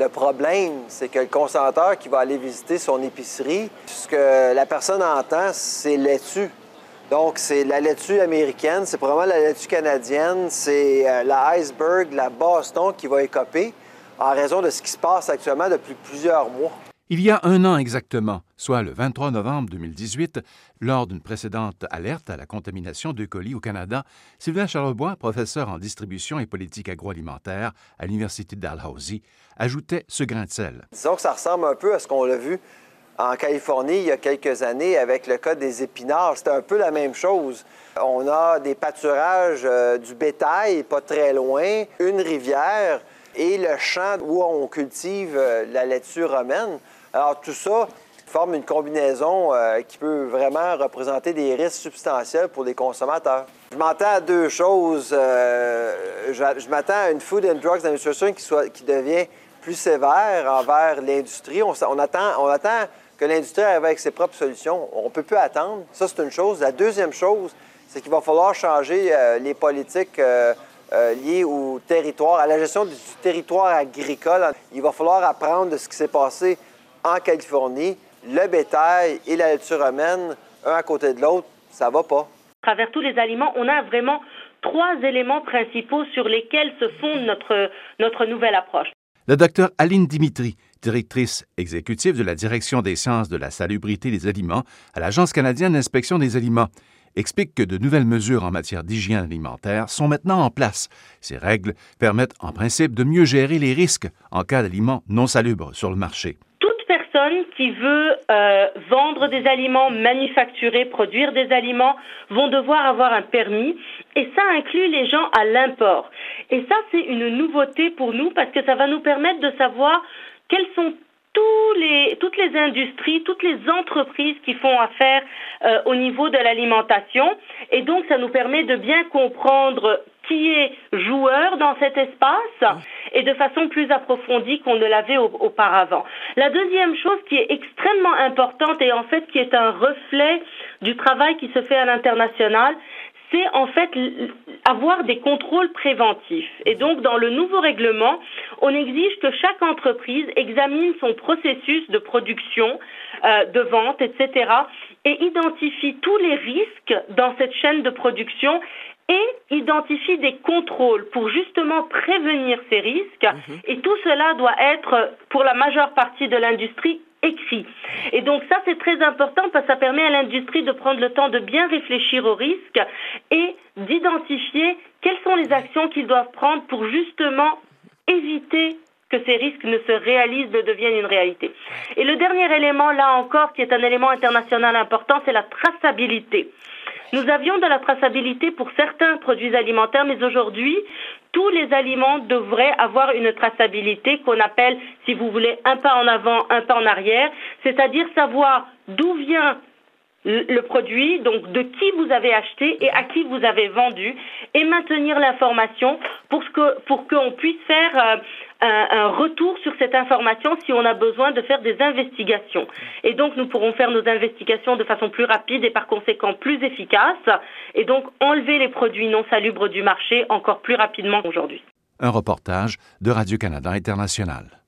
Le problème, c'est que le consommateur qui va aller visiter son épicerie, ce que la personne entend, c'est laitue. Donc, c'est la laitue américaine, c'est probablement la laitue canadienne, c'est euh, la iceberg, la Boston qui va écoper en raison de ce qui se passe actuellement depuis plusieurs mois. Il y a un an exactement, soit le 23 novembre 2018, lors d'une précédente alerte à la contamination de colis au Canada, Sylvain Charlebois, professeur en distribution et politique agroalimentaire à l'Université d'Alhousie, ajoutait ce grain de sel. Disons que ça ressemble un peu à ce qu'on l'a vu en Californie il y a quelques années avec le cas des épinards. C'était un peu la même chose. On a des pâturages euh, du bétail pas très loin, une rivière et le champ où on cultive euh, la laitue romaine. Alors tout ça forme une combinaison euh, qui peut vraiment représenter des risques substantiels pour les consommateurs. Je m'attends à deux choses. je, m'attends à une Food and Drugs Administration qui, soit, qui devient plus sévère envers l'industrie. On, attend, on attend que l'industrie arrive avec ses propres solutions. On ne peut plus attendre. Ça, c'est une chose. La deuxième chose, c'est qu'il va falloir changer euh, les politiques euh, euh, liées au territoire, à la gestion du territoire agricole. Il va falloir apprendre de ce qui s'est passé en Californie. Le bétail et la laitue romaine, un à côté de l'autre, ça va pas. À travers tous les aliments, on a vraiment trois éléments principaux sur lesquels se fonde notre, notre nouvelle approche. Le docteur Aline Dimitri directrice exécutive de la Direction des sciences de la salubrité des aliments à l'Agence canadienne d'inspection des aliments, explique que de nouvelles mesures en matière d'hygiène alimentaire sont maintenant en place. Ces règles permettent en principe de mieux gérer les risques en cas d'aliments non salubres sur le marché Toute personne qui veut euh, vendre des aliments, manufacturer, produire des aliments, vont devoir avoir un permis et ça inclut les gens à l'import. Et ça, c'est une nouveauté pour nous parce que ça va nous permettre de savoir quelles sont toutes les industries, toutes les entreprises qui font affaire euh, au niveau de l'alimentation. Et donc, ça nous permet de bien comprendre qui est joueur dans cet espace et de façon plus approfondie qu'on ne l'avait auparavant. La deuxième chose qui est extrêmement importante et en fait qui est un reflet du travail qui se fait à l'international, c'est en fait avoir des contrôles préventifs. Et donc, dans le nouveau règlement, on exige que chaque entreprise examine son processus de production, euh, de vente, etc., et identifie tous les risques dans cette chaîne de production et identifie des contrôles pour justement prévenir ces risques. Mhm. Et tout cela doit être, pour la majeure partie de l'industrie, écrit. Et donc ça, c'est très important parce que ça permet à l'industrie de prendre le temps de bien réfléchir aux risques et d'identifier quelles sont les actions qu'ils doivent prendre pour justement éviter que ces risques ne se réalisent, ne deviennent une réalité. Et le dernier élément, là encore, qui est un élément international important, c'est la traçabilité. Nous avions de la traçabilité pour certains produits alimentaires, mais aujourd'hui, tous les aliments devraient avoir une traçabilité qu'on appelle, si vous voulez, un pas en avant, un pas en arrière, c'est-à-dire savoir d'où vient le produit, donc de qui vous avez acheté et à qui vous avez vendu, et maintenir l'information pour que pour qu'on puisse faire un, retour sur cette information si on a besoin de faire des investigations. Et donc nous pourrons faire nos investigations de façon plus rapide et par conséquent plus efficace, et donc enlever les produits non salubres du marché encore plus rapidement qu'aujourd'hui. Un reportage de Radio-Canada International.